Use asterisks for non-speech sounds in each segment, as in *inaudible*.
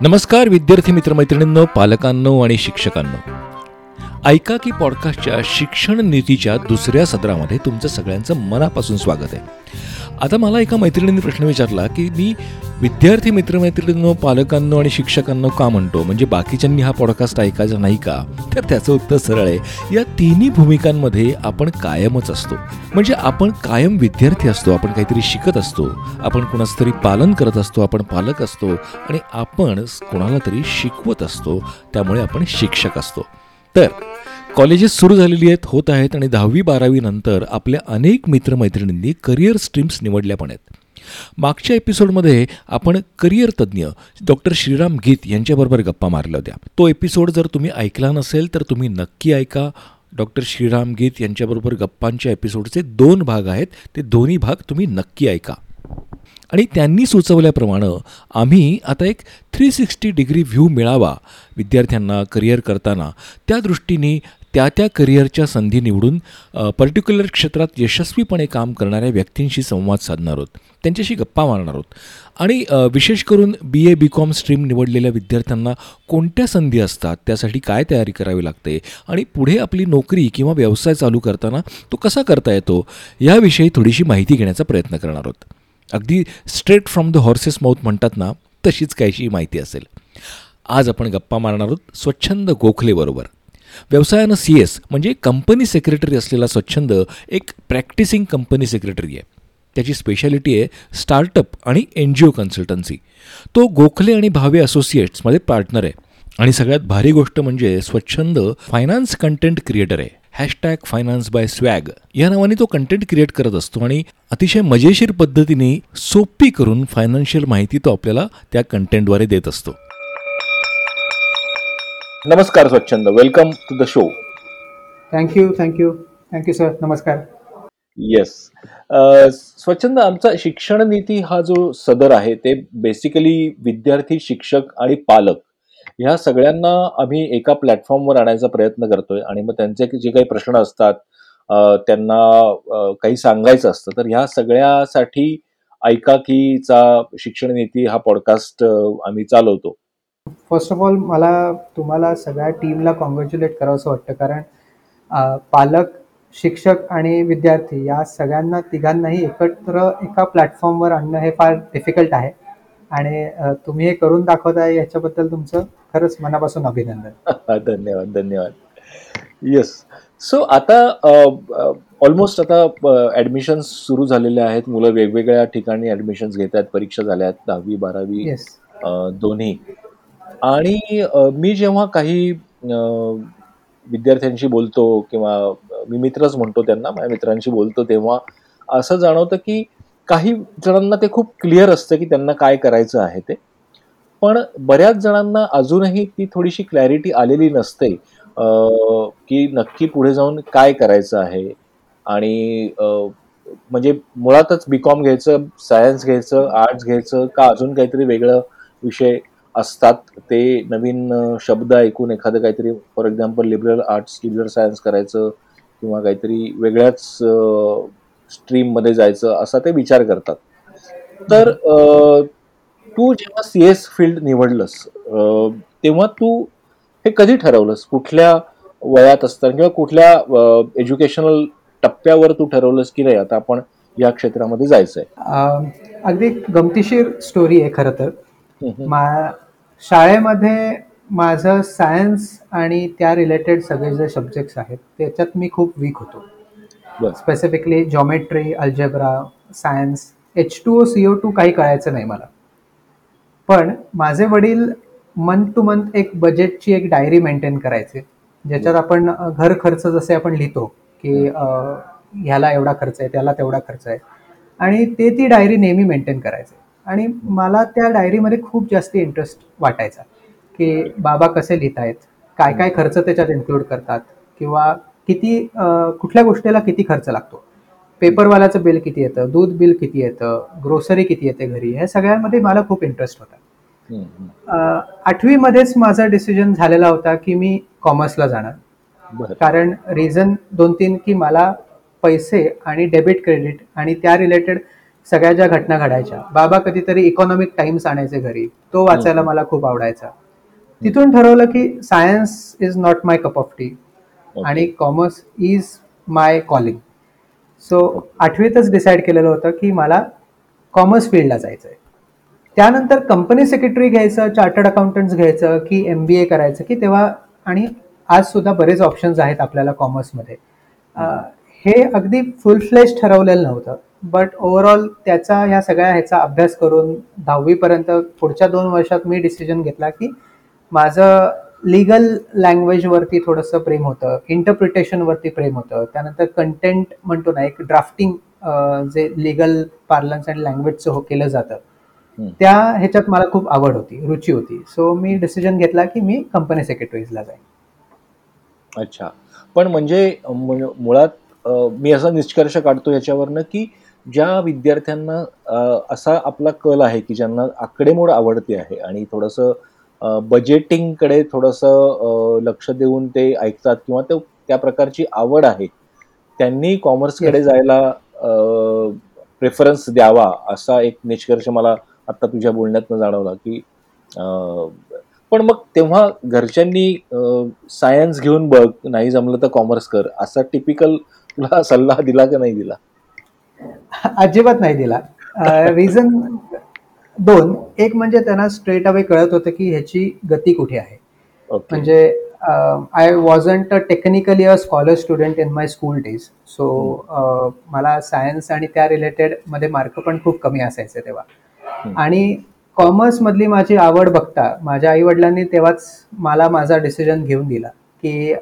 नमस्कार विद्यार्थी मित्रमैत्रिणींनो पालकांनो आणि शिक्षकांनो. ऐका की पॉडकास्टच्या शिक्षण नीतीच्या दुसऱ्या सत्रामध्ये तुमचं सगळ्यांचं मनापासून स्वागत आहे. आता मला एका मैत्रिणीने प्रश्न विचारला की मी विद्यार्थी मित्रमैत्रिणींनो पालकांनो आणि शिक्षकांनो का म्हणतो? म्हणजे बाकीच्यांनी हा पॉडकास्ट ऐकायचा नाही का? तर त्याचं उत्तर सरळ आहे. या तिन्ही भूमिकांमध्ये आपण कायमच असतो. म्हणजे आपण कायम विद्यार्थी असतो आपण काहीतरी शिकत असतो आपण कोणाचं तरी पालन करत असतो आपण पालक असतो आणि आपण कोणाला तरी शिकवत असतो त्यामुळे आपण शिक्षक असतो. तर कॉलेजेस सुरू झालेली आहेत होत आहेत आणि दहावी बारावी नंतर आपल्या अनेक मित्रमैत्रिणींनी करिअर स्ट्रीम्स निवडल्या पण आहेत. मागच्या एपिसोडमध्ये आपण करिअर तज्ज्ञ डॉक्टर श्रीराम गीत यांच्याबरोबर गप्पा मारल्या होत्या. तो एपिसोड जर तुम्ही ऐकला नसेल तर तुम्ही नक्की ऐका. डॉक्टर श्रीराम गीत यांच्याबरोबर गप्पांच्या एपिसोडचे दोन भाग आहेत. ते दोन्ही भाग तुम्ही नक्की ऐका. आणि त्यांनी सुचवल्याप्रमाणे आम्ही आता एक थ्री सिक्स्टी डिग्री व्ह्यू मिळावा. विद्यार्थ्यांना करिअर करताना. त्या दृष्टीने त्या त्या करिअरच्या संधी निवडून पर्टिक्युलर क्षेत्रात यशस्वीपणे काम करणाऱ्या व्यक्तींशी संवाद साधणार आहोत. त्यांच्याशी गप्पा मारणार आहोत. आणि विशेष करून बी ए बी कॉम स्ट्रीम निवडलेल्या विद्यार्थ्यांना कोणत्या संधी असतात? त्यासाठी काय तयारी करावी लागते? आणि पुढे आपली नोकरी किंवा व्यवसाय चालू करताना तो कसा करता येतो? याविषयी थोडीशी माहिती घेण्याचा प्रयत्न करणार आहोत. अगदी straight from the horse's mouth म्हणतात ना तशीच काहीशी माहिती असेल. आज आपण गप्पा मारणार आहोत स्वच्छंद गोखलेबरोबर व्यवसायानं सी एस म्हणजे कंपनी सेक्रेटरी असलेला स्वच्छंद एक प्रॅक्टिसिंग कंपनी सेक्रेटरी आहे. त्याची स्पेशालिटी आहे स्टार्टअप आणि एन जी ओ कन्सल्टन्सी तो गोखले आणि भावे असोसिएट्समध्ये पार्टनर आहे. आणि सगळ्यात भारी गोष्ट म्हणजे स्वच्छंद फायनान्स कंटेंट क्रिएटर आहे. हॅशटॅग फायनान्स बाय स्वॅग या नावाने तो कंटेंट क्रिएट करत असतो आणि अतिशय मजेशीर पद्धतीने सोपी करून फायनान्शियल माहिती तो आपल्याला त्या कंटेंटद्वारे देत असतो. नमस्कार Swachhand. Welcome to the show thank you thank you thank you sir नमस्कार. येस स्वच्छंद आमचा शिक्षण नीती हा जो सदर आहे ते बेसिकली विद्यार्थी शिक्षक आणि पालक ह्या सगळ्यांना आम्ही एका प्लॅटफॉर्मवर आणायचा प्रयत्न करतोय आणि मग त्यांचे जे काही प्रश्न असतात त्यांना काही सांगायचं असतं तर ह्या सगळ्यासाठी ऐका कीचा शिक्षण नीती हा पॉडकास्ट आम्ही चालवतो. फर्स्ट ऑफ ऑल मला तुम्हाला सगळ्या टीमला कॉंग्रॅच्युलेट करावंसं वाटतं कारण पालक शिक्षक आणि विद्यार्थी या सगळ्यांना तिघांनाही एकत्र एका प्लॅटफॉर्मवर आणणं हे फार डिफिकल्ट आहे. आणि तुम्ही हे करून दाखवताय याच्याबद्दल तुमचं खरंच मनापासून अभिनंदन. *laughs* धन्यवाद धन्यवाद. येस सो आता ऑलमोस्ट आता ऍडमिशन सुरू झालेले आहेत. मुलं वेगवेगळ्या ठिकाणी ऍडमिशन घेत आहेत परीक्षा झाल्या आहेत दहावी बारावी दोन्ही. आणि मी जेव्हा काही विद्यार्थ्यांशी बोलतो किंवा मी मित्रच म्हणतो त्यांना माझ्या मित्रांशी बोलतो तेव्हा असं जाणवतं की काही जणांना ते खूप क्लिअर असतं की त्यांना काय करायचं आहे ते. पण बऱ्याच जणांना अजूनही ती थोडीशी क्लॅरिटी आलेली नसते. की नक्की पुढे जाऊन काय करायचं आहे? आणि म्हणजे मुळातच बी कॉम घ्यायचं सायन्स घ्यायचं आर्ट्स घ्यायचं का अजून काहीतरी वेगळं विषय असतात? ते नवीन शब्द ऐकून एखादं काहीतरी for example liberal arts liberal science करायचं किंवा काहीतरी वेगळ्याच स्ट्रीममध्ये जायचं असा ते विचार करतात. तर तू जेव्हा सी एस फील्ड निवडलंस तेव्हा तू हे कधी ठरवलंस? कुठल्या वयात असताना किंवा कुठल्या एज्युकेशनल टप्प्यावर तू ठरवलंस की नाही आता आपण या क्षेत्रामध्ये जायचंय? अगदी गमतीशीर स्टोरी आहे खरं तर. शाळेमध्ये माझं सायन्स आणि त्या रिलेटेड सगळे जे सब्जेक्ट्स आहेत त्याच्यात मी खूप वीक होतो. Specifically geometry algebra science H two O C O two काही कळायचं नाही मला. पण माझे वडील मंथ टू मंथ एक बजेटची एक डायरी मेंटेन करायचे. ज्याच्यात आपण घर खर्च जसे आपण लिहितो की ह्याला एवढा खर्च आहे त्याला तेवढा खर्च आहे. आणि ते ती डायरी नेहमी मेंटेन करायचे. आणि मला त्या डायरीमध्ये खूप जास्त इंटरेस्ट वाटायचा की बाबा कसे लिहितायत काय काय खर्च त्याच्यात इन्क्लूड करतात किंवा किती कुठल्या गोष्टीला किती खर्च लागतो. पेपरवाल्याचं बिल किती येतं? दूध बिल किती येतं? ग्रोसरी किती येते घरी? ह्या सगळ्यांमध्ये मला खूप इंटरेस्ट होता. आठवीमध्येच माझा डिसिजन झालेला होता की मी कॉमर्सला जाणार. कारण रिझन दोन तीन की मला पैसे आणि डेबिट क्रेडिट आणि त्या रिलेटेड सगळ्या ज्या घटना घडायच्या बाबा कधीतरी इकॉनॉमिक टाइम्स आणायचे घरी तो वाचायला मला खूप आवडायचा. तिथून ठरवलं की science is not my cup of tea आणि commerce is my calling so आठवीतच decide केलेलं होतं की मला कॉमर्स फील्डला जायचं आहे त्यानंतर कंपनी सेक्रेटरी घ्यायचं चार्टर्ड अकाउंटंट्स घ्यायचं की एम बी ए करायचं की तेव्हा आणि आज सुद्धा बरेच ऑप्शन्स आहेत आपल्याला कॉमर्समध्ये हे अगदी फुल फ्लेश ठरवलेलं नव्हतं बट ओव्हरऑल त्याचा ह्या सगळ्या ह्याचा अभ्यास करून दहावीपर्यंत पुढच्या दोन वर्षात मी डिसिजन घेतला की माझं लिगल लँग्वेजवरती थोडंसं प्रेम होतं. इंटरप्रिटेशनवरती प्रेम होतं. त्यानंतर कंटेंट म्हणतो ना एक ड्राफ्टिंग जे लिगल पार्लन्स अँड लँग्वेजचं हो केलं जातं. त्या ह्याच्यात मला खूप आवड होती रुची होती. सो मी डिसिजन घेतला की मी कंपनी सेक्रेटरीजला जाईन. अच्छा. पण म्हणजे मुळात मी असा निष्कर्ष काढतो याच्यावरनं की ज्या विद्यार्थ्यांना असा आपला कल आहे की ज्यांना आकडेमोड आवडते आहे आणि थोडंसं बजेटिंगकडे थोडंसं लक्ष देऊन ते ऐकतात किंवा ते त्या प्रकारची आवड आहे त्यांनी कॉमर्सकडे जायला प्रेफरन्स द्यावा असा एक निष्कर्ष मला आता तुझ्या बोलण्यातनं जाणवला की पण मग तेव्हा घरच्यांनी सायन्स घेऊन बघ नाही जमलं तर कॉमर्स कर असा टिपिकल तुला सल्ला दिला का नाही दिला? अजिबात नाही दिला. रिझन दोन एक म्हणजे त्यांना स्ट्रेट अवे कळत होतं की ह्याची गती कुठे आहे. म्हणजे I wasn't a technically a scholar student in my school days so मला सायन्स आणि त्या रिलेटेडमध्ये मार्क पण खूप कमी असायचे तेव्हा. आणि कॉमर्स मधली माझी आवड बघता माझ्या आई वडिलांनी तेव्हाच मला माझा डिसिजन घेऊन दिला की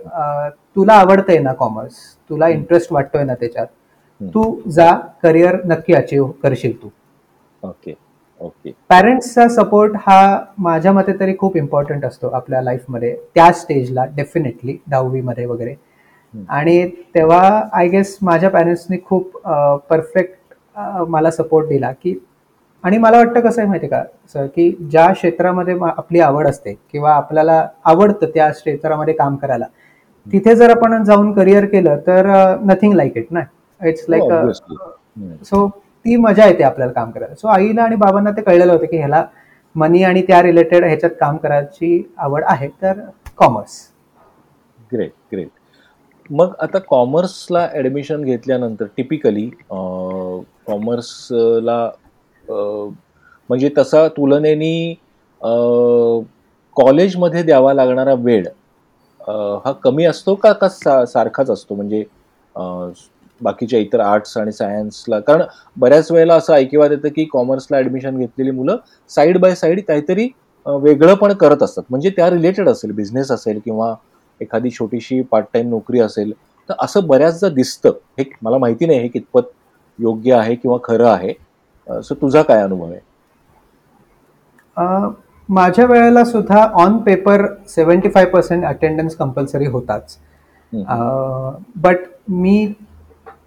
तुला आवडतंय ना कॉमर्स तुला इंटरेस्ट वाटतोय ना त्याच्यात? तू जा करिअर नक्की अचीव करशील तू. Okay okay. पॅरेंट्सचा सपोर्ट हा माझ्या मते तरी खूप इम्पॉर्टंट असतो आपल्या लाईफमध्ये त्या स्टेजला डेफिनेटली दहावीमध्ये वगैरे. आणि तेव्हा आय गेस माझ्या पॅरेंट्सनी खूप परफेक्ट मला सपोर्ट दिला की आणि मला वाटतं कसं आहे माहिती का सर की ज्या क्षेत्रामध्ये आपली आवड असते किंवा आपल्याला आवडतं त्या क्षेत्रामध्ये काम करायला तिथे जर आपण जाऊन करिअर केलं तर नथिंग लाईक इट ना? इट्स लाईक सो ती मजा येते आपल्याला काम करायला. सो आईला आणि बाबांना ते कळलेलं होतं की ह्याला मनी आणि त्या रिलेटेड ह्याच्यात काम करायची आवड आहे तर कॉमर्स ग्रेट ग्रेट मग आता कॉमर्सला ऍडमिशन घेतल्यानंतर टिपिकली कॉमर्सला म्हणजे तसा तुलनेनी कॉलेजमध्ये द्यावा लागणारा वेळ हा कमी असतो का का सारखाच असतो? म्हणजे बाकीच्या इतर आर्ट्स आणि सायन्सला. कारण बऱ्याच वेळेला असं ऐकिवात येतं की कॉमर्सला ऍडमिशन घेतलेली मुलं साईड बाय साईड काहीतरी वेगळं पण करत असतात. म्हणजे त्या रिलेटेड असेल बिझनेस असेल किंवा एखादी छोटीशी पार्ट टाइम नोकरी असेल तर असं बऱ्याचदा दिसतं. हे मला माहिती नाही हे कितपत योग्य आहे किंवा खरं आहे. सो तुझा काय अनुभव आहे? माझ्या वेळेला सुद्धा on paper seventy five percent attendance compulsory होताच बट मी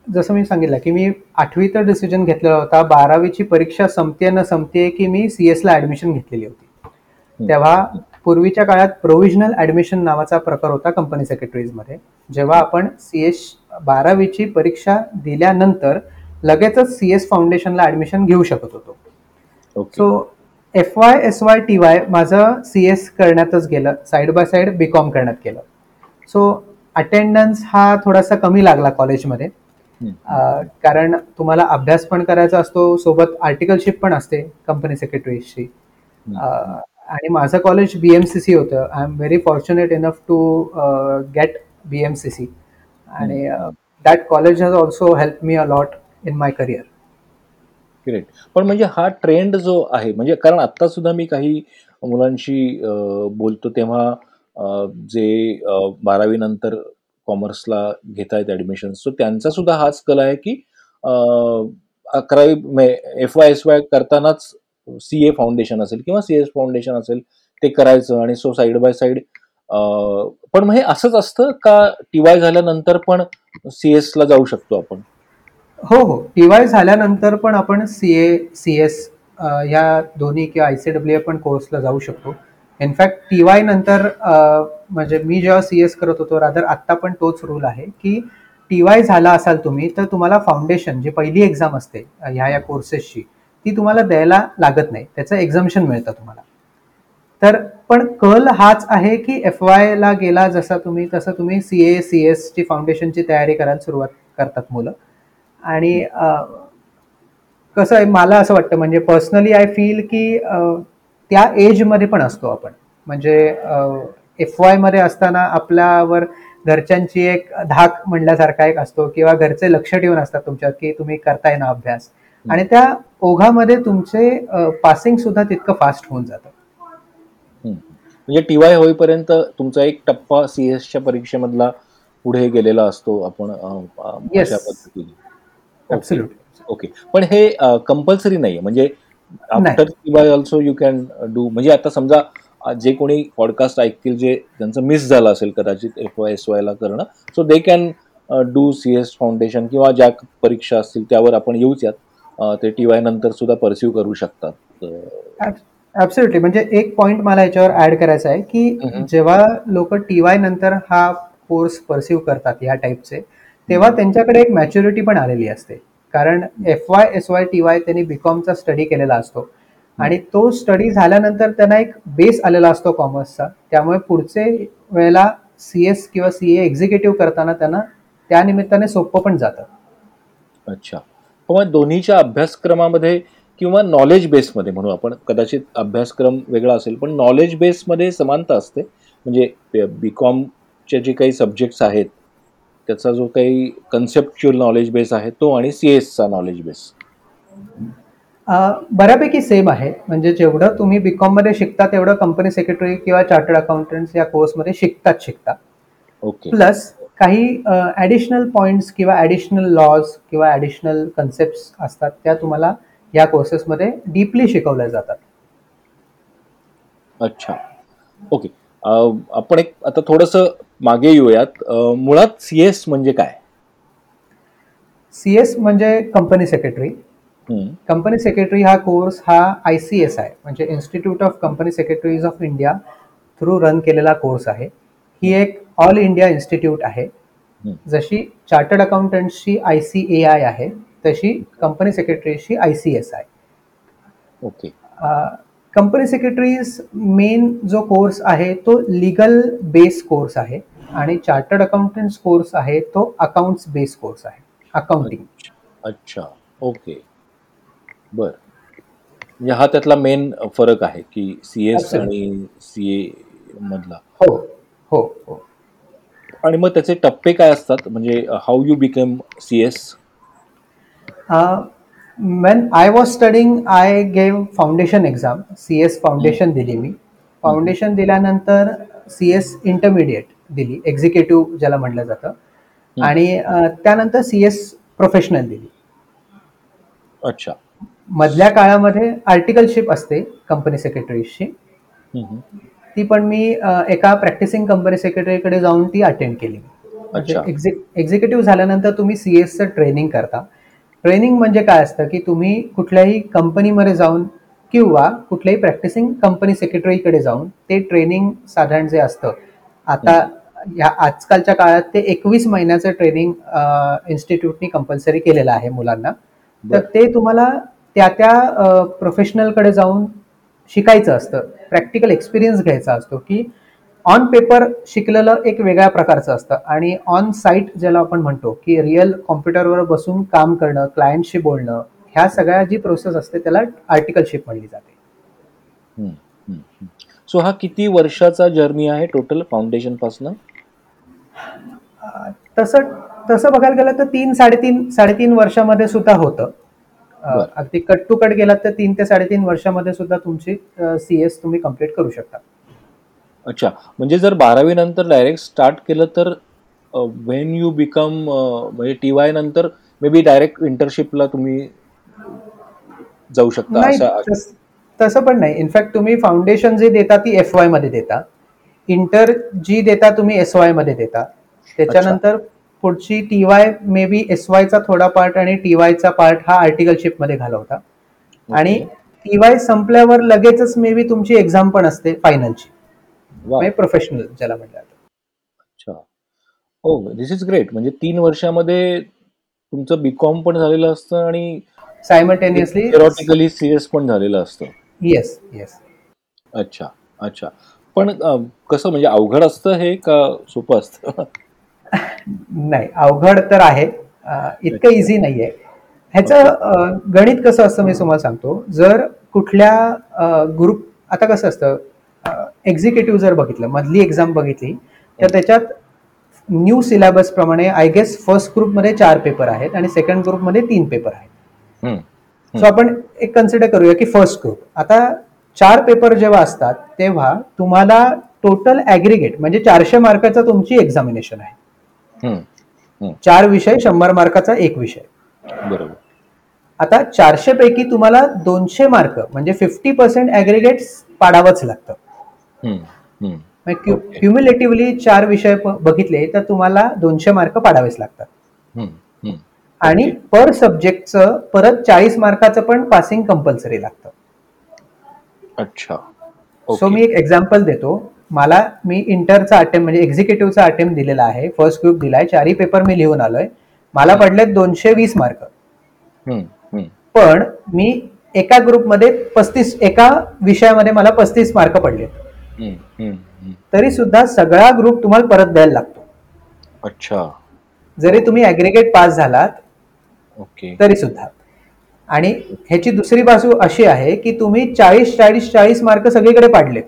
जसं मी सांगितलं की मी आठवीचा डिसिजन घेतलेला होता बारावीची परीक्षा संपते न संपते की मी सी एसला ऍडमिशन घेतलेली होती. तेव्हा पूर्वीच्या काळात प्रोव्हिजनल ऍडमिशन नावाचा प्रकार होता कंपनी सेक्रेटरीजमध्ये जेव्हा आपण सी एस बारावीची परीक्षा दिल्यानंतर लगेचच सी एस फाउंडेशनला ऍडमिशन घेऊ शकत होतो. So F Y S Y T Y माझं सी एस करण्यातच गेलं. Side by side B com करण्यात गेलं. सो अटेंडन्स हा थोडासा कमी लागला कॉलेजमध्ये कारण तुम्हाला अभ्यास पण करायचा असतो सोबत आर्टिकलशिप पण असते कंपनी सेक्रेटरीची आणि माझं college B M C C होतं. I am very fortunate enough to get B M C C आणि that college has also help me a lot in my career great पण म्हणजे हा ट्रेंड जो आहे म्हणजे कारण आता सुद्धा मी काही मुलांशी बोलतो तेव्हा जे बारावी नंतर कॉमर्सला घेत आहेत ऍडमिशन सो त्यांचा सुद्धा हाच कल आहे की अकरावी एफ वाय एस वाय करतानाच सी ए फाउंडेशन असेल किंवा सी एस फाउंडेशन असेल ते करायचं आणि सो साईड बाय साईड पण मग हे असंच असतं का टीवाय झाल्यानंतर पण सी एसला जाऊ शकतो आपण? हो हो. टीवाय झाल्यानंतर पण आपण सी ए सी एस या दोन्ही किंवा आय सी डब्ल्यू पण कोर्सला जाऊ शकतो. इनफॅक्ट टी वाय नंतर म्हणजे मी जेव्हा सी एस करत होतो रादर आत्ता पण तोच रूल आहे की टी वाय झाला असाल तुम्ही तर तुम्हाला फाउंडेशन जी पहिली एक्झाम असते ह्या या कोर्सेसची ती तुम्हाला द्यायला लागत नाही. त्याचं एक्झाम्शन मिळतं तुम्हाला. तर पण कल हाच आहे की एफ वायला गेला जसा तुम्ही तसं तुम्ही सी ए सी एसची फाउंडेशनची तयारी करायला सुरुवात करतात मुलं. आणि कसं आहे मला असं वाटतं म्हणजे पर्सनली आय फील की त्या एजमध्ये पण असतो आपण. म्हणजे एफ वायमध्ये असताना आपल्यावर घरच्यांची एक धाक म्हणल्यासारखा एक असतो किंवा घरचे लक्ष ठेवून असतात तुमच्यावर की तुम्ही करताय ना अभ्यास. आणि त्या ओघामध्ये तुमचे पासिंग सुद्धा तितकं फास्ट होऊन जातं. म्हणजे टी वाय होईपर्यंत तुमचा एक टप्पा सी एसच्या परीक्षेमधला पुढे गेलेला असतो आपण. अशा पद्धतीने. ओके. पण हे कंपल्सरी नाही म्हणजे after also you can do म्हणजे आता समजा जे कोणी पॉडकास्ट ऐकतील जे ज्यांचं मिस झालं असेल कदाचित एफ वाय एस वायला करणं so they can do C S foundation किंवा ज्या परीक्षा असतील त्यावर आपण येऊच यात. ते टी वाय नंतर सुद्धा परस्यू करू शकतात. ऍब्सोल्युटली म्हणजे एक पॉइंट मला याच्यावर ऍड करायचा आहे की. जेव्हा लोक टी वाय नंतर हा कोर्स परस्यू करतात या टाईपचे तेव्हा त्यांच्याकडे एक मॅच्युरिटी पण आलेली असते. कारण F Y S Y T Y त्यांनी बीकॉमचा स्टडी केलेला असतो. आणि तो स्टडी झाल्यानंतर त्यांना एक बेस आलेला असतो कॉमर्सचा त्यामुळे पुढचे वेळेला सी एस किंवा सी ए एक्झिक्युटिव्ह करताना त्यांना त्या निमित्ताने सोपं पण जातं. अच्छा. मग दोन्हीच्या अभ्यासक्रमामध्ये किंवा नॉलेज बेसमध्ये म्हणू आपण कदाचित अभ्यासक्रम वेगळा असेल पण नॉलेज बेसमध्ये समानता असते. म्हणजे बी कॉमचे जे काही सब्जेक्ट्स आहेत त्याचा जो काही कन्सेप्च्युअल नॉलेज बेस आहे तो आणि सी एसचा नॉलेज बेस बऱ्यापैकी सेम आहे. म्हणजे जेवढं तुम्ही बीकॉममध्ये शिकता तेवढं कंपनी सेक्रेटरी किंवा चार्टर्ड अकाउंटंट्स या कोर्समध्ये शिकतात शिकता. ओके प्लस काही ॲडिशनल पॉईंट्स किंवा ॲडिशनल लॉज किंवा ॲडिशनल कन्सेप्ट असतात त्या तुम्हाला या कोर्सेसमध्ये डीपली शिकवल्या जातात. अच्छा. ओके आपण एक आता थोडंसं मागे येऊयात. मुळात सी एस म्हणजे काय? सी एस म्हणजे कंपनी सेक्रेटरी कंपनी सेक्रेटरी हा कोर्स हा आय सी एस आहे. म्हणजे institute of company secretaries of India through run केलेला कोर्स आहे. ही एक ऑल इंडिया इन्स्टिट्यूट आहे. जशी चार्टर्ड अकाउंटंट्सची आय सी ए आय आहे तशी कंपनी सेक्रेटरीची आय सी एस आहे. ओके. कंपनी सेक्रेटरीज मेन जो कोर्स आहे तो लिगल बेस कोर्स आहे आणि चार्टर्ड अकाउंटंट्स कोर्स आहे तो अकाउंट्स बेस कोर्स आहे. अकाउंटिंग अच्छा ओके बर. म्हणजे हा त्यातला मेन फरक आहे की सी एस. आणि सी ए मधला. हो हो हो. आणि मग त्याचे टप्पे काय असतात? म्हणजे how you become C S when I was studying I gave foundation exam C S foundation दिली मी. फाउंडेशन दिल्यानंतर सी एस इंटरमिडिएट दिली एक्झिक्युटिव्ह ज्याला म्हटलं जातं. आणि त्यानंतर सी एस प्रोफेशनल दिली. अच्छा. मधल्या काळामध्ये आर्टिकलशिप असते कंपनी सेक्रेटरीजची हम्म. ती पण मी एका प्रॅक्टिसिंग कंपनी सेक्रेटरीकडे जाऊन ती अटेंड केली. म्हणजे. एक्झिक्युटिव्ह झाल्यानंतर तुम्ही सी एसचं ट्रेनिंग करता. ट्रेनिंग म्हणजे काय असतं की तुम्ही कुठल्याही कंपनीमध्ये जाऊन किंवा कुठल्याही प्रॅक्टिसिंग कंपनी सेक्रेटरीकडे जाऊन ते ट्रेनिंग साधारण जे असतं. आता या आजकालच्या काळात ते एकवीस महिन्याचं ट्रेनिंग इन्स्टिट्यूटनी कंपल्सरी केलेलं आहे मुलांना. तर. ते तुम्हाला त्या त्या प्रोफेशनलकडे जाऊन शिकायचं असतं. प्रॅक्टिकल एक्सपिरियन्स घ्यायचा असतो की ऑन पेपर शिकलेलं एक वेगळ्या प्रकारचं असतं. आणि ऑन साईट ज्याला आपण म्हणतो की रिअल कॉम्प्युटरवर बसून काम करणं क्लायंटशी बोलणं ह्या सगळ्या जी प्रोसेस असते त्याला आर्टिकलशिप म्हणली जाते. सो हा किती वर्षाचा जर्नी आहे टोटल फाउंडेशनपासून? तसं तसं बघायला गेलं तर तीन साडेतीन साडेतीन वर्षामध्ये सुद्धा होतं. अगदी कट टू कट गेलात तर तीन ते साडेतीन वर्षामध्ये सुद्धा तुमची सी एस तुम्ही कंप्लीट करू शकता. अच्छा. म्हणजे जर बारावी नंतर डायरेक्ट स्टार्ट केलं तर वेन यू बिकम म्हणजे टी वाय नंतर मे बी डायरेक्ट इंटर्नशिपला तुम्ही जाऊ शकता असा तस- पण नाही. इनफॅक्ट तुम्ही फाउंडेशन जी देता ती एफ वायमध्ये देता. इंटर जी देता तुम्ही एस वायमध्ये देता. त्याच्यानंतर पुढची T Y maybe S वायचा थोडा पार्ट आणि टी वायचा पार्ट हा आर्टिकलशिपमध्ये घालवता. आणि टी वाय संपल्यावर लगेचच मे बी तुमची एक्झाम पण असते फायनलची म्हणजे प्रोफेशनल ज्याला म्हणतात अच्छा. हो दिस इज ग्रेट म्हणजे तीन वर्षामध्ये तुमचं बीकॉम पण झालेलं असतं आणि सायमल्टेनियसली सीएस पण झालेलं असतं. येस येस अच्छा अच्छा. पण कसं म्हणजे अवघड असतं हे का सोपं असतं? नाही अवघड तर आहे. इतकं इझी नाही आहे ह्याचं गणित कसं असतं मी तुम्हाला सांगतो. जर कुठल्या ग्रुप आता कसं असतं? एक्झिक्युटिव्ह जर बघितलं मधली एक्झाम बघितली तर त्याच्यात न्यू सिलेबस प्रमाणे आय गेस फर्स्ट ग्रुपमध्ये चार पेपर आहेत आणि सेकंड ग्रुपमध्ये तीन पेपर आहेत. सो आपण एक कन्सिडर करूया की फर्स्ट ग्रुप आता चार पेपर जेव्हा असतात तेव्हा तुम्हाला टोटल ॲग्रिगेट म्हणजे चारशे मार्काचा तुमची एक्झामिनेशन आहे. चार विषय शंभर मार्काचा एक विषय. बरोबर. आता चारशे पैकी तुम्हाला दोनशे मार्क म्हणजे फिफ्टी पर्सेंट ॲग्रिगेट पाडावंच लागतं. क्युम्युलेटिव्हली चार विषय बघितले तर तुम्हाला दोनशे मार्क पाडावेच लागतात. आणि पर सब्जेक्टचं परत चाळीस मार्काचं पण पासिंग कंपल्सरी लागतं. अच्छा. सो. मी एक एक्झाम्पल देतो. मला मी इंटरचा अटेम्प्ट म्हणजे एक्झिक्युटिव्हचा अटेम्प्ट दिलेला आहे. फर्स्ट ग्रुप दिलाय. चारही पेपर मी लिहून आलोय. मला पडले दोनशे वीस मार्क. पण मी एका ग्रुपमध्ये पस्तीस एका विषयामध्ये मला पस्तीस मार्क पडले. तरी सुद्धा सगळा ग्रुप तुम्हाला परत द्यायला लागतो. अच्छा. जरी तुम्ही ॲग्रिगेट पास झालात ओके. तरी सुद्धा. आणि ह्याची दुसरी बाजू अशी आहे की तुम्ही चाळीस चाळीस चाळीस मार्क सगळीकडे पाडलेत.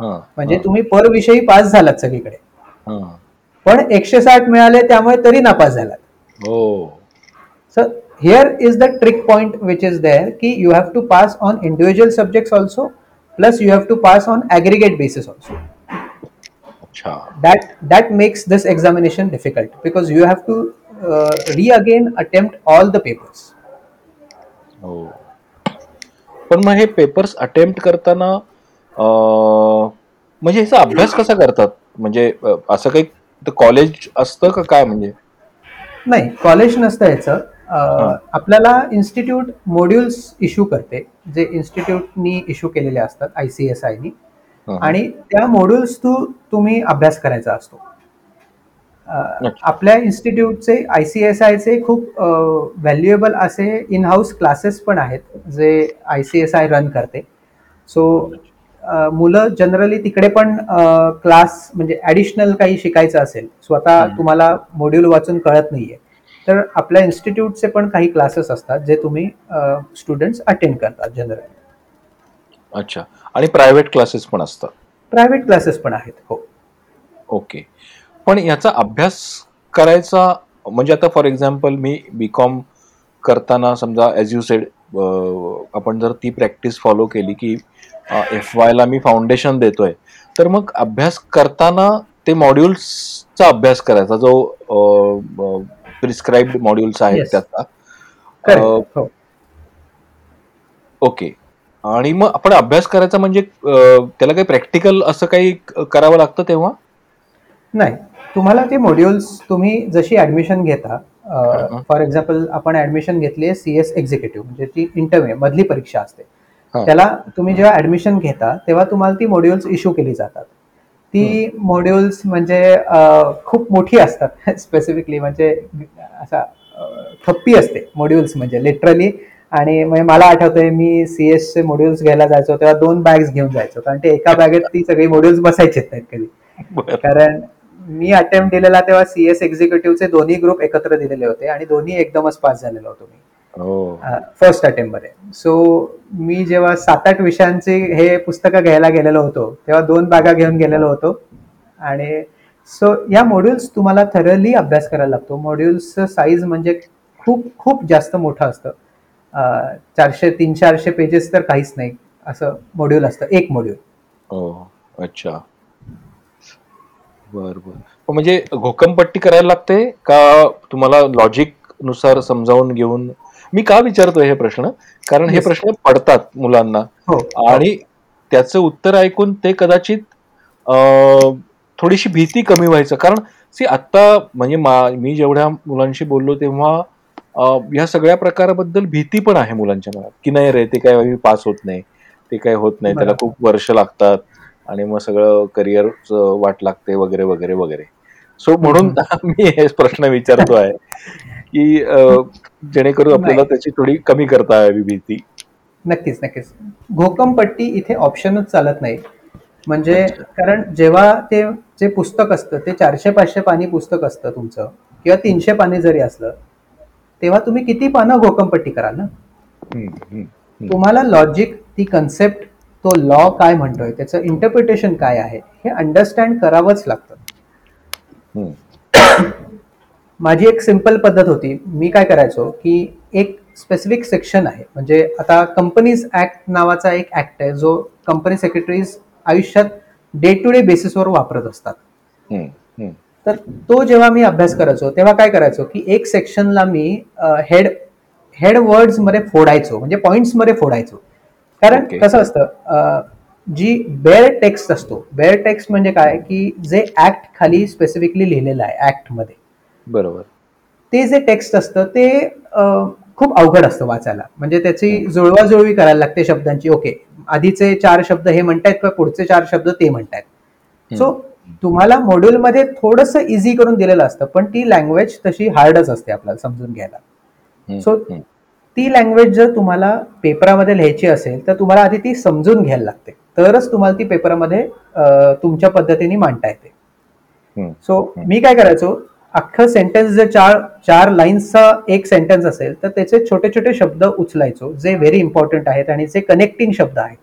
म्हणजे तुम्ही पर विषयी पास झालात सगळीकडे. हा. पण एकशे साठ मिळाले त्यामुळे तरी नापास झालात. हो. So here is the trick point which is there की you have to pass on individual subjects also plus you have to pass on aggregate basis also अच्छा that that makes this examination difficult because you have to uh, re again attempt all the papers. हो. पण मग हे papers attempt करताना म्हणजे ह्याचा अभ्यास कसा करतात? म्हणजे असं काही कॉलेज असतं का काय म्हणजे? नाही कॉलेज नसतं याचं. आपल्याला इन्स्टिट्यूट मॉड्युल्स इश्यू करते जे इन्स्टिट्यूटनी इश्यू केलेले असतात आय सी एस आयनी. आणि त्या मॉड्युल्स थ्रू तुम्ही अभ्यास करायचा असतो. आपल्या इन्स्टिट्यूटचे आय सी एस आयचे खूप व्हॅल्युएबल असे इन हाऊस क्लासेस पण आहेत जे I C S I run करते सो मुलं जनरली तिकडे पण क्लास म्हणजे ॲडिशनल काही शिकायचं असेल स्वतः. तुम्हाला मॉड्यूल वाचून कळत नाहीये तर आपल्या इन्स्टिट्यूटचे पण काही क्लासेस असतात जे तुम्ही स्टुडंट्स अटेंड करतात जनरली अच्छा. आणि प्रायव्हेट क्लासेस पण असतात. प्रायव्हेट क्लासेस पण आहेत हो. ओके पण याचा अभ्यास करायचा म्हणजे आता फॉर एक्झाम्पल मी बी कॉम करताना समजा ॲज यू सेड आपण जर ती प्रॅक्टिस फॉलो केली की एफ वायला मी फाउंडेशन देतोय तर मग अभ्यास करताना ते मॉड्यूल्सचा अभ्यास करायचा जो प्रिस्क्राईब्ड मॉड्यूल्स आहेत. त्याचा. हो. ओके. आणि मग आपण अभ्यास करायचा म्हणजे त्याला काही प्रॅक्टिकल असं काही करावं लागतं तेव्हा? नाही. तुम्हाला ते मॉड्युल्स तुम्ही जशी ऍडमिशन घेता. फॉर एक्झाम्पल आपण ऍडमिशन घेतली सी एस एक्झिक्युटिव्ह म्हणजे ती इंटरव्ह्यू मधली परीक्षा असते. त्याला तुम्ही जेव्हा ऍडमिशन घेता तेव्हा तुम्हाला ती मॉड्युल्स इश्यू केली जातात. ती मॉड्युल्स म्हणजे खूप मोठी असतात *laughs* स्पेसिफिकली म्हणजे असा थप्पी असते मॉड्युल्स म्हणजे लिटरली आणि म्हणजे मला आठवतंय मी सी एस चे मॉड्युल्स घ्यायला जायचो तेव्हा दोन बॅग्स घेऊन जायचो. कारण ते एका बॅगेत ती सगळी मॉड्युल्स बसायचेच नाहीत कधी. कारण मी अटेम्प्ट दिलेला तेव्हा सी एस एक्झिक्युटिव्हचे दोन्ही ग्रुप एकत्र दिलेले होते आणि दोन्ही एकदमच पास झालेलो होतो मी. फर्स्ट अटेम्प्टमध्ये. सो मी जेव्हा सात आठ विषयांचे हे पुस्तकं घ्यायला गेलेलो होतो तेव्हा दोन बागा घेऊन गेलेलो होतो. आणि सो या मॉड्युल्स तुम्हाला थरली अभ्यास करायला लागतो. मॉड्युल्सचं साईज म्हणजे खूप खूप जास्त मोठं असतं. चारशे तीन चारशे पेजेस तर काहीच नाही. असं मॉड्यूल असतं. एक मॉड्यूल हो. अच्छा. बर बर. म्हणजे घोकमपट्टी करायला लागते का तुम्हाला लॉजिकनुसार समजावून घेऊन मी का विचारतोय हे प्रश्न? कारण हे. प्रश्न पडतात मुलांना. हो. आणि त्याचं उत्तर ऐकून ते कदाचित थोडीशी भीती कमी व्हायचं. कारण सी आत्ता म्हणजे मा- जेवढ्या मुलांशी बोललो तेव्हा ह्या सगळ्या प्रकाराबद्दल भीती पण आहे मुलांच्या मनात. की नाही रे ते काय पास होत नाही. ते काय होत नाही. त्याला. खूप वर्ष लागतात. आणि मग सगळं करिअर वाट लागते वगैरे वगैरे वगैरे. सो म्हणून *laughs* मी हे प्रश्न विचारतो आहे की जेणेकरून आपल्याला त्याची थोडी कमी करता यावी भीती. नक्कीच नक्कीच. घोकमपट्टी इथे ऑप्शनच चालत नाही. म्हणजे कारण जेव्हा ते जे पुस्तक असतं ते चारशे पाचशे पाणी पुस्तक असतं तुमचं किंवा तीनशे पाणी जरी असलं तेव्हा तुम्ही किती पानं घोकमपट्टी कराल ना? तुम्हाला लॉजिक ती कन्सेप्ट तो लॉ काय म्हणतोय त्याचं इंटरप्रिटेशन काय आहे हे अंडरस्टँड करावंच लागतं. माझी एक सिंपल पद्धत होती. मी काय करायचो की एक स्पेसिफिक सेक्शन आहे. म्हणजे आता कंपनीज ऍक्ट नावाचा एक ऍक्ट आहे जो कंपनी सेक्रेटरीज आयुष्यात डे टू डे बेसिसवर वापरत असतात. तर तो जेव्हा मी अभ्यास करायचो तेव्हा काय करायचो की एक सेक्शनला मी हेड हेड वर्ड्समध्ये फोडायचो. म्हणजे पॉइंट्समध्ये फोडायचो. कारण कसं असतं जी बेअर टेक्स्ट असतो. बेअर टेक्स्ट म्हणजे काय? की जे ऍक्ट खाली स्पेसिफिकली लिहिलेलं आहे ऍक्टमध्ये. बरोबर. ते जे टेक्स्ट असतं ते खूप अवघड असतं वाचायला. म्हणजे त्याची जुळवाजुळवी करायला लागते शब्दांची. ओके आधीचे चार शब्द हे म्हणतायत किंवा पुढचे चार शब्द ते म्हणतायत. सो तुम्हाला मॉड्यूलमध्ये थोडस इझी करून दिलेलं असतं पण ती लँग्वेज तशी हार्डच असते आपल्याला समजून घ्यायला. सो ती लँग्वेज जर तुम्हाला पेपरामध्ये लिहायची असेल तर तुम्हाला आधी ती समजून घ्यायला लागते. तरच तुम्हाला ती पेपरामध्ये तुमच्या पद्धतीने मांडता येते. सो मी काय करायचो अख्खं सेंटेन्स जर चार चार लाईन्सचा एक सेंटेन्स असेल तर त्याचे छोटे छोटे शब्द उचलायचो जे व्हेरी इम्पॉर्टंट आहेत आणि जे कनेक्टिंग शब्द आहेत.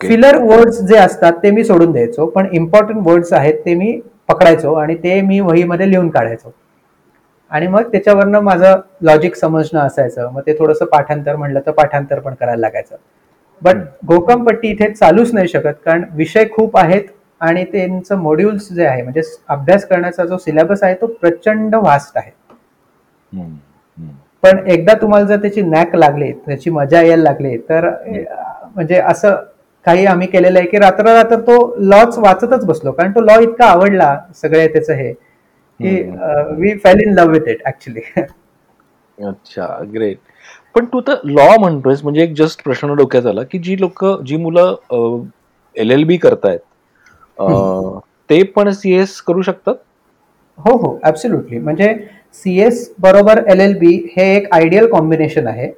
फिलर वर्ड्स जे असतात ते मी सोडून द्यायचो पण इम्पॉर्टंट वर्ड्स आहेत ते मी पकडायचो आणि ते मी वहीमध्ये लिहून काढायचो. आणि मग त्याच्यावरनं माझं लॉजिक समजणं असायचं मग ते थोडंसं पाठांतर म्हणलं तर पाठांतर पण करायला लागायचं. बट गोकमपट्टी इथे चालूच नाही शकत कारण विषय खूप आहेत आणि त्यांचं मॉड्यूल्स जे आहे म्हणजे अभ्यास करण्याचा जो सिलेबस आहे तो प्रचंड वास्ट आहे. पण एकदा तुम्हाला जर त्याची नॅक लागली त्याची मजा यायला लागली तर म्हणजे असं काही आम्ही केलेलं आहे की रात्र रात्र तो लॉच वाचतच बसलो. कारण तो लॉ इतका आवडला सगळे त्याचं हे की we fell in love with it actually अच्छा ग्रेट पण तू तर लॉ म्हणतोयस म्हणजे एक जस्ट प्रश्न डोक्यात आला की जी लोक जी मुलं एल एल बी करतायत ते पण सीएस करू शकतात? हो हो ऍब्सोल्युटली म्हणजे सीएस बरोबर एल एल बी हे एक आयडियल कॉम्बिनेशन आहे.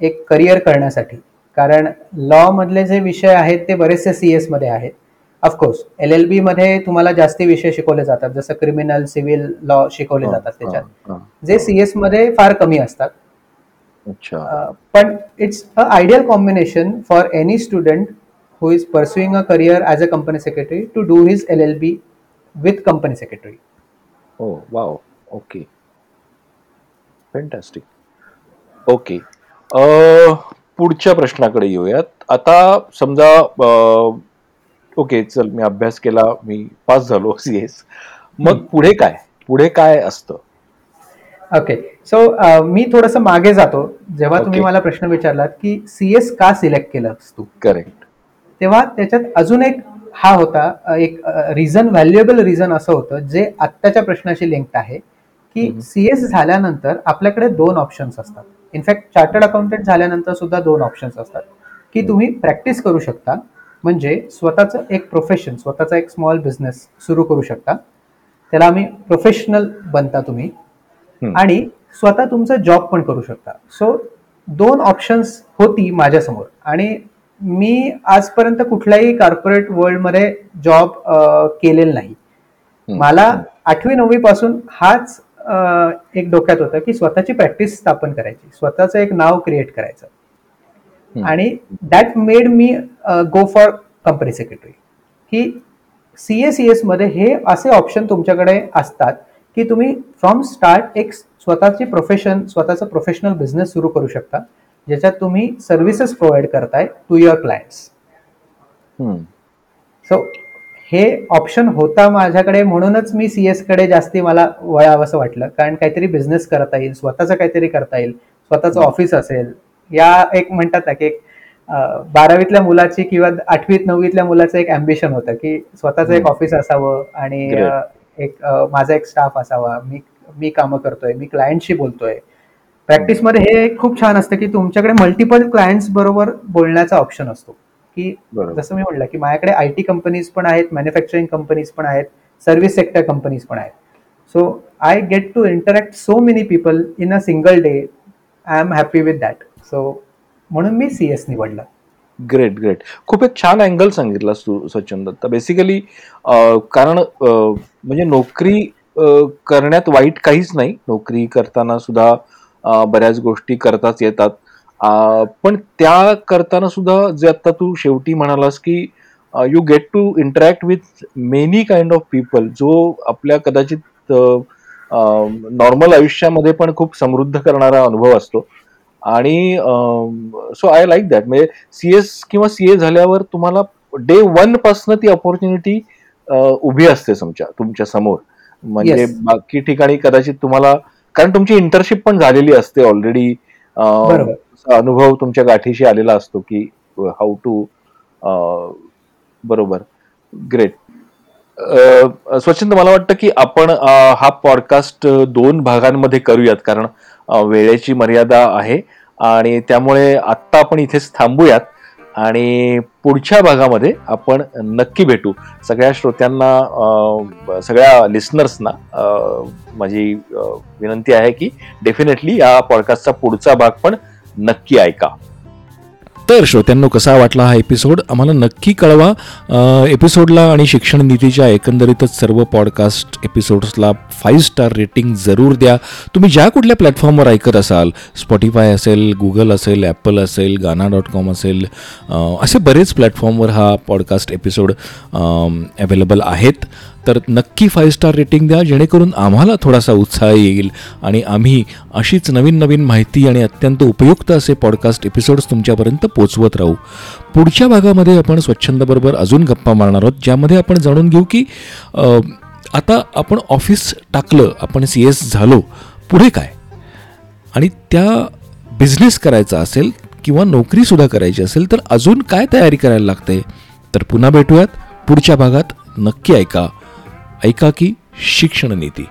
एक करिअर करण्यासाठी. कारण लॉ मधले जे विषय आहेत ते बरेचसे सीएसमध्ये आहेत. ऑफकोर्स एल एल बी मध्ये तुम्हाला जास्ती विषय शिकवले जातात. जसं क्रिमिनल सिव्हिल लॉ शिकवले जातात त्याच्यात. जे सीएसमध्ये फार कमी असतात. पण it's a ideal combination for any student who is pursuing a career as a company secretary to do his LLB with company secretary. Oh, wow. Okay. Fantastic. Okay पुढच्या प्रश्नाकडे येऊयात. आता समजा ओके चल मी अभ्यास केला मी पास झालो *laughs* सीएस मग पुढे काय? पुढे काय असतं? ओके सो मी थोडस मागे जातो. जेव्हा तुम्ही मला प्रश्न विचारलात की सीएस का सिलेक्ट केलं तू? करेक्ट तेव्हा त्याच्यात अजून एक हा होता एक रिझन व्हॅल्युएबल रिझन असं होतं जे आत्ताच्या प्रश्नाशी लिंक्ड आहे की सीएस झाल्यानंतर आपल्याकडे दोन ऑप्शन्स असतात. इनफॅक्ट चार्टर्ड अकाउंटंट झाल्यानंतर सुद्धा दोन ऑप्शन्स असतात. की तुम्ही प्रॅक्टिस करू शकता म्हणजे स्वतःचं एक प्रोफेशन स्वतःचा एक स्मॉल बिझनेस सुरू करू शकता. त्याला आम्ही प्रोफेशनल बनता तुम्ही. आणि स्वतः तुमचा जॉब पण करू शकता. सो दोन ऑप्शन्स होती माझ्यासमोर. आणि मी आजपर्यंत कुठल्याही कॉर्पोरेट वर्ल्डमध्ये जॉब केलेला नाही. मला आठवी नववी पासून हाच एक डोक्यात होतं की स्वतःची प्रॅक्टिस स्थापन करायची स्वतःचं एक नाव क्रिएट करायचं. आणि that made me go for company secretary की सी ए सी एसमध्ये हे असे ऑप्शन तुमच्याकडे असतात की तुम्ही फ्रॉम स्टार्ट एक स्वतःची प्रोफेशन स्वतःचा प्रोफेशनल बिझनेस सुरू करू शकता. ज्याच्यात तुम्ही सर्व्हिसेस प्रोव्हाइड करताय टू युअर क्लायंट्स सो हे ऑप्शन होता माझ्याकडे म्हणूनच मी सी एसकडे जास्ती मला वळावं असं वाटलं. कारण काहीतरी बिझनेस करता येईल स्वतःचं काहीतरी करता येईल स्वतःचं ऑफिस असेल. या एक म्हणतात ना की एक बारावीतल्या मुलाची किंवा आठवीत नववीतल्या मुलाचं एक अम्बिशन होतं की स्वतःचं एक ऑफिस असावं आणि एक माझा एक स्टाफ असावा. मी मी कामं करतोय मी क्लायंटशी बोलतोय. प्रॅक्टिसमध्ये हे खूप छान असतं की तुमच्याकडे मल्टिपल क्लायंट्स बरोबर बोलण्याचा ऑप्शन असतो. की जसं मी म्हटलं की माझ्याकडे आय टी कंपनीज पण आहेत मॅन्युफॅक्चरिंग कंपनीज पण आहेत सर्व्हिस सेक्टर कंपनीज पण आहेत. So I get to interact so many people in a single day I am happy with that so म्हणून मी सी एस निवडलं. ग्रेट ग्रेट खूप एक छान अँगल सांगितलास तू सचिन दत्ता. बेसिकली कारण म्हणजे नोकरी करण्यात वाईट काहीच नाही. नोकरी करताना सुद्धा बऱ्याच गोष्टी करताच येतात. पण त्या करताना सुद्धा जे आता तू शेवटी म्हणालास की you get to interact with many kind of people जो आपल्या कदाचित नॉर्मल आयुष्यामध्ये पण खूप समृद्ध करणारा अनुभव असतो. आणि सो आय लाईक दॅट म्हणजे सी एस किंवा सी ए झाल्यावर तुम्हाला डे वन पासन ती ऑपॉर्च्युनिटी उभी असते तुमच्या तुमच्यासमोर. म्हणजे Yes. बाकी ठिकाणी कदाचित तुम्हाला कारण तुमची इंटर्नशिप पण झालेली असते ऑलरेडी. अनुभव तुमच्या गाठीशी आलेला असतो की हाऊ टू बरोबर. ग्रेट स्वच्छंद मला वाटतं की आपण हा पॉडकास्ट दोन भागांमध्ये करूयात कारण वेळेची मर्यादा आहे आणि त्यामुळे आत्ता आपण इथेच थांबूयात. आणि पुढच्या भागामध्ये आपण नक्की भेटू. सगळ्या श्रोत्यांना सगळ्या लिस्नर्सना माझी विनंती आहे की डेफिनेटली या पॉडकास्टचा पुढचा भाग पण नक्की ऐका. तर श्रोत्यांनो कसा वाटला हा एपिसोड आम्हाला नक्की कळवा. एपिसोडला आणि शिक्षण नीतीच्या एकंदरीतच सर्व पॉडकास्ट एपिसोड्सला फाईव्ह स्टार रेटिंग जरूर द्या. तुम्ही ज्या कुठल्या प्लॅटफॉर्मवर ऐकत असाल स्पॉटीफाय असेल गुगल असेल ॲपल असेल गाना डॉट कॉम असेल असे बरेच प्लॅटफॉर्मवर हा पॉडकास्ट एपिसोड अवेलेबल आहेत. तर नक्की फाईव्ह स्टार रेटिंग द्या जेणेकरून आम्हाला थोडासा उत्साह येईल आणि आम्ही अशीच नवीन नवीन माहिती आणि अत्यंत उपयुक्त असे पॉडकास्ट एपिसोड्स तुमच्यापर्यंत पोचवत राहू. पुढच्या भागामध्ये आपण स्वच्छंदबरोबर अजून गप्पा मारणार आहोत ज्यामध्ये आपण जाणून घेऊ की आता आपण ऑफिस टाकलं आपण सी एस झालो पुढे काय? आणि त्या बिझनेस करायचा असेल किंवा नोकरीसुद्धा करायची असेल तर अजून काय तयारी करायला लागते? तर पुन्हा भेटूयात. पुढच्या भागात नक्की ऐका. ऐका की शिक्षण नीती.